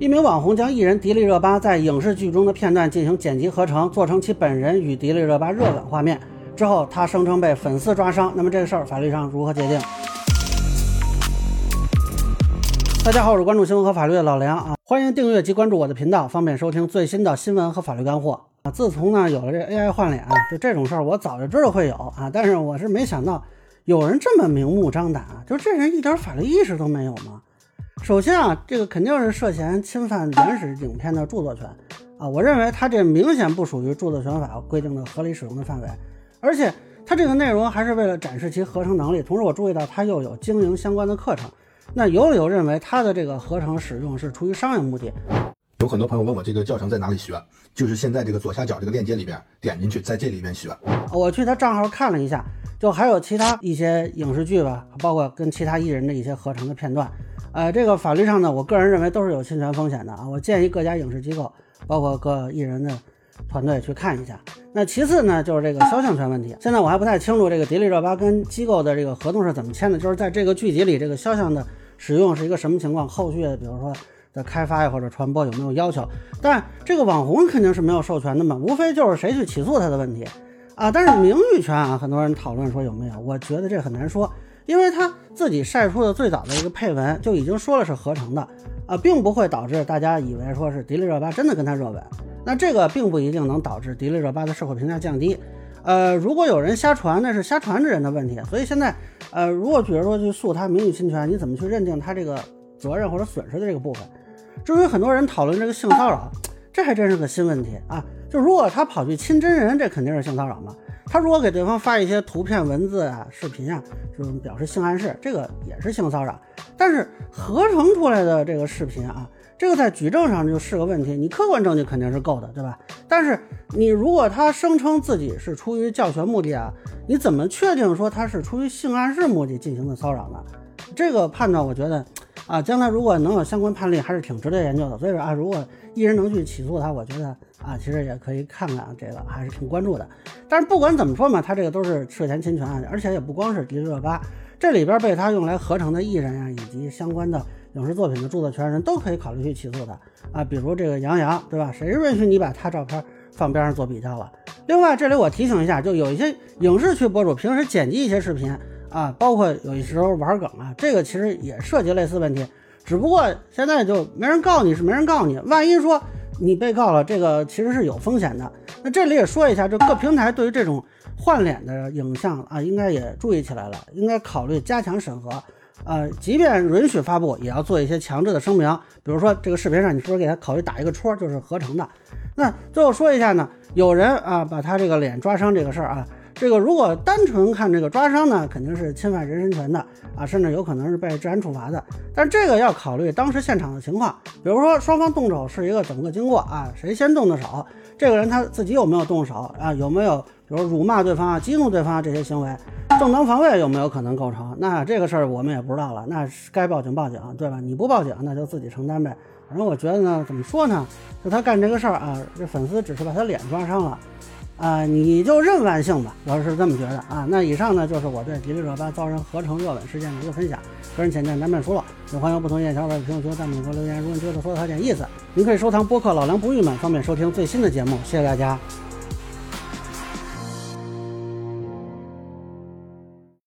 一名网红将艺人迪丽热巴在影视剧中的片段进行剪辑合成，做成其本人与迪丽热巴热吻画面。之后，他声称被粉丝抓伤。那么这个事儿法律上如何界定？大家好，我是关注新闻和法律的老梁啊，欢迎订阅及关注我的频道，方便收听最新的新闻和法律干货啊。自从呢有了这 AI 换脸，就这种事儿我早就知道会有啊，但是我是没想到有人这么明目张胆，就这人一点法律意识都没有吗？首先啊，这个肯定是涉嫌侵犯原始影片的著作权啊！我认为他这明显不属于著作权法规定的合理使用的范围，而且他这个内容还是为了展示其合成能力。同时，我注意到他又有经营相关的课程，那有理由认为他的这个合成使用是出于商业目的。有很多朋友问我这个教程在哪里学，就是现在这个左下角这个链接里边点进去，在这里面学。我去他账号看了一下，就还有其他一些影视剧吧，包括跟其他艺人的一些合成的片段。呃，这个法律上呢，我个人认为都是有侵权风险的啊。我建议各家影视机构，包括各艺人的团队去看一下。那其次呢，就是这个肖像权问题。现在我还不太清楚这个迪丽热巴跟机构的这个合同是怎么签的，就是在这个剧集里，这个肖像的使用是一个什么情况？后续比如说的开发呀或者传播有没有要求？但这个网红肯定是没有授权的嘛，无非就是谁去起诉他的问题啊。但是名誉权啊，很多人讨论说有没有？我觉得这很难说。因为他自己晒出的最早的一个配文就已经说了是合成的啊，并不会导致大家以为说是迪丽热巴真的跟他热吻，那这个并不一定能导致迪丽热巴的社会评价降低。呃，如果有人瞎传，那是瞎传的人的问题。所以现在，呃，如果比如说去诉他名誉侵权，你怎么去认定他这个责任或者损失的这个部分？至于很多人讨论这个性骚扰，这还真是个新问题啊！就如果他跑去亲真人，这肯定是性骚扰嘛。他如果给对方发一些图片、文字啊、视频啊，就表示性暗示，这个也是性骚扰。但是合成出来的这个视频啊，这个在举证上就是个问题。你客观证据肯定是够的，对吧？但是你如果他声称自己是出于教学目的啊，你怎么确定说他是出于性暗示目的进行的骚扰呢？这个判断，我觉得啊，将来如果能有相关判例，还是挺值得研究的。所以说啊，如果艺人能去起诉他，我觉得。啊，其实也可以看看这个，还是挺关注的。但是不管怎么说嘛，他这个都是涉嫌侵权，而且也不光是迪丽热巴，这里边被他用来合成的艺人呀，以及相关的影视作品的著作权人都可以考虑去起诉他啊。比如这个杨洋，对吧？谁允许你把他照片放边上做比较了？另外，这里我提醒一下，就有一些影视区博主平时剪辑一些视频啊，包括有些时候玩梗啊，这个其实也涉及类似问题，只不过现在就没人告你是没人告你，万一说。你被告了，这个其实是有风险的。那这里也说一下，就各平台对于这种换脸的影像啊，应该也注意起来了，应该考虑加强审核。呃，即便允许发布，也要做一些强制的声明，比如说这个视频上你是不是给他考虑打一个戳，就是合成的。那最后说一下呢，有人啊把他这个脸抓伤这个事儿啊。这个如果单纯看这个抓伤呢，肯定是侵犯人身权的啊，甚至有可能是被治安处罚的。但这个要考虑当时现场的情况，比如说双方动手是一个怎么个经过啊？谁先动的手？这个人他自己有没有动手啊？有没有比如辱骂对方啊、激怒对方啊这些行为？正当防卫有没有可能构成？那这个事儿我们也不知道了。那该报警报警，对吧？你不报警，那就自己承担呗。反正我觉得呢，怎么说呢？就他干这个事儿啊，这粉丝只是把他脸抓伤了。啊，你就任万幸吧，我是这么觉得啊。那以上呢就是我对迪丽热巴遭人合成热吻事件的一个分享，个人浅见难免疏漏，也欢迎不同意见小伙伴评论区弹幕和留言。如果你觉得说的有点意思，您可以收藏播客老梁不郁闷，方便收听最新的节目。谢谢大家。